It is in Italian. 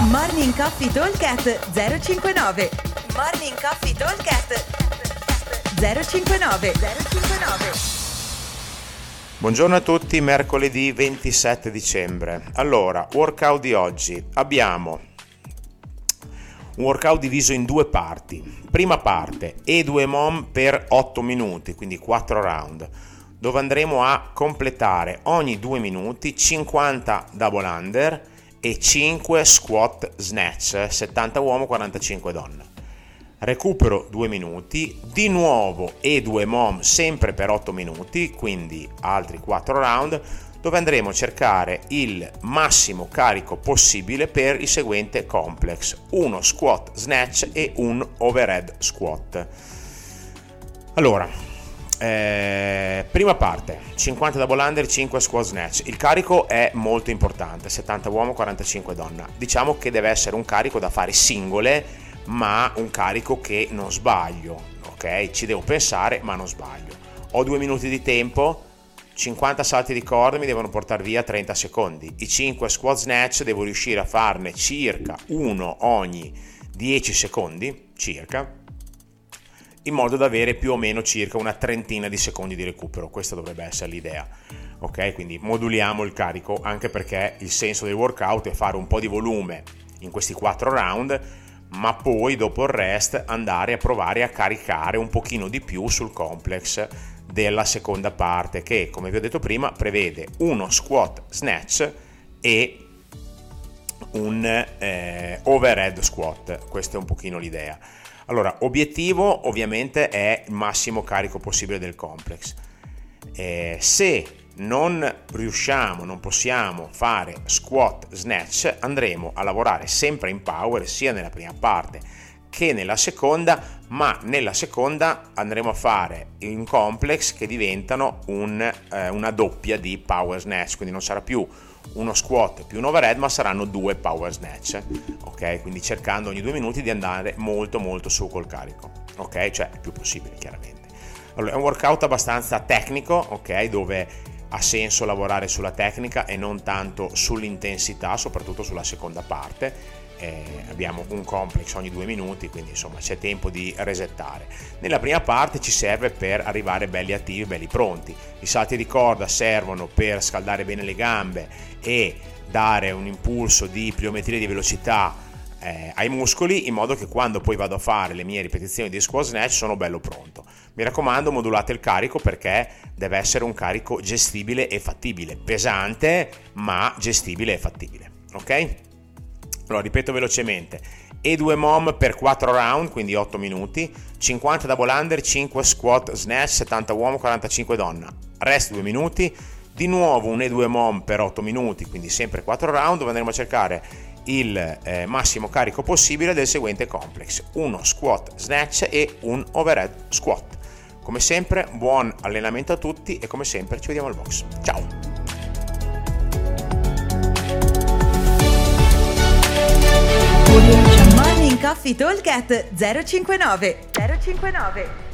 Morning Coffee Talkcast 059 Morning Coffee Talkcast 059 059 Buongiorno a tutti, mercoledì 27 dicembre. Allora, workout di oggi. Abbiamo un workout diviso in due parti. Prima parte, E2 MOM per 8 minuti, quindi 4 round, dove andremo a completare ogni 2 minuti 50 double under e 5 squat snatch, 70 uomo, 45 donna. Recupero 2 minuti, di nuovo E2 MOM sempre per 8 minuti, quindi altri 4 round, dove andremo a cercare il massimo carico possibile per il seguente complex, uno squat snatch e un overhead squat. Allora, eh, prima parte, 50 double under, 5 squat snatch. Il carico è molto importante, 70 uomo, 45 donna. Diciamo che deve essere un carico da fare singole, ma un carico che non sbaglio, ok? Ci devo pensare, ma non sbaglio. Ho due minuti di tempo, 50 salti di corda mi devono portare via 30 secondi. I 5 squat snatch devo riuscire a farne circa uno ogni 10 secondi, circa, in modo da avere più o meno circa una trentina di secondi di recupero. Questa dovrebbe essere l'idea. Ok, quindi moduliamo il carico anche perché il senso del workout è fare un po' di volume in questi 4 round, ma poi dopo il rest andare a provare a caricare un pochino di più sul complex della seconda parte che, come vi ho detto prima, prevede uno squat snatch e un eh, overhead squat. Questa è un pochino l'idea. Allora, obiettivo ovviamente è il massimo carico possibile del complex. Eh, se non riusciamo, non possiamo fare squat snatch, andremo a lavorare sempre in power sia nella prima parte che nella seconda, ma nella seconda andremo a fare in complex che diventano un, eh, una doppia di power snatch, quindi non sarà più uno squat più un overhead, ma saranno due power snatch, ok? Quindi cercando ogni due minuti di andare molto molto su col carico, ok? Cioè il più possibile chiaramente. Allora, è un workout abbastanza tecnico, ok? Dove ha senso lavorare sulla tecnica e non tanto sull'intensità, soprattutto sulla seconda parte. Eh, abbiamo un complex ogni due minuti, quindi insomma c'è tempo di resettare. Nella prima parte ci serve per arrivare belli attivi, belli pronti. I salti di corda servono per scaldare bene le gambe e dare un impulso di pliometria di velocità eh, ai muscoli in modo che quando poi vado a fare le mie ripetizioni di squat snatch sono bello pronto. Mi raccomando, modulate il carico perché deve essere un carico gestibile e fattibile, pesante ma gestibile e fattibile. Ok? Allora, ripeto velocemente. E2 mom per 4 round, quindi 8 minuti, 50 double under, 5 squat snatch, 70 uomo, 45 donna. Rest 2 minuti, di nuovo un E2 mom per 8 minuti, quindi sempre 4 round, dove andremo a cercare il eh, massimo carico possibile del seguente complex, uno squat snatch e un overhead squat. Come sempre, buon allenamento a tutti e come sempre ci vediamo al box. Ciao! Coffee Talk 059 059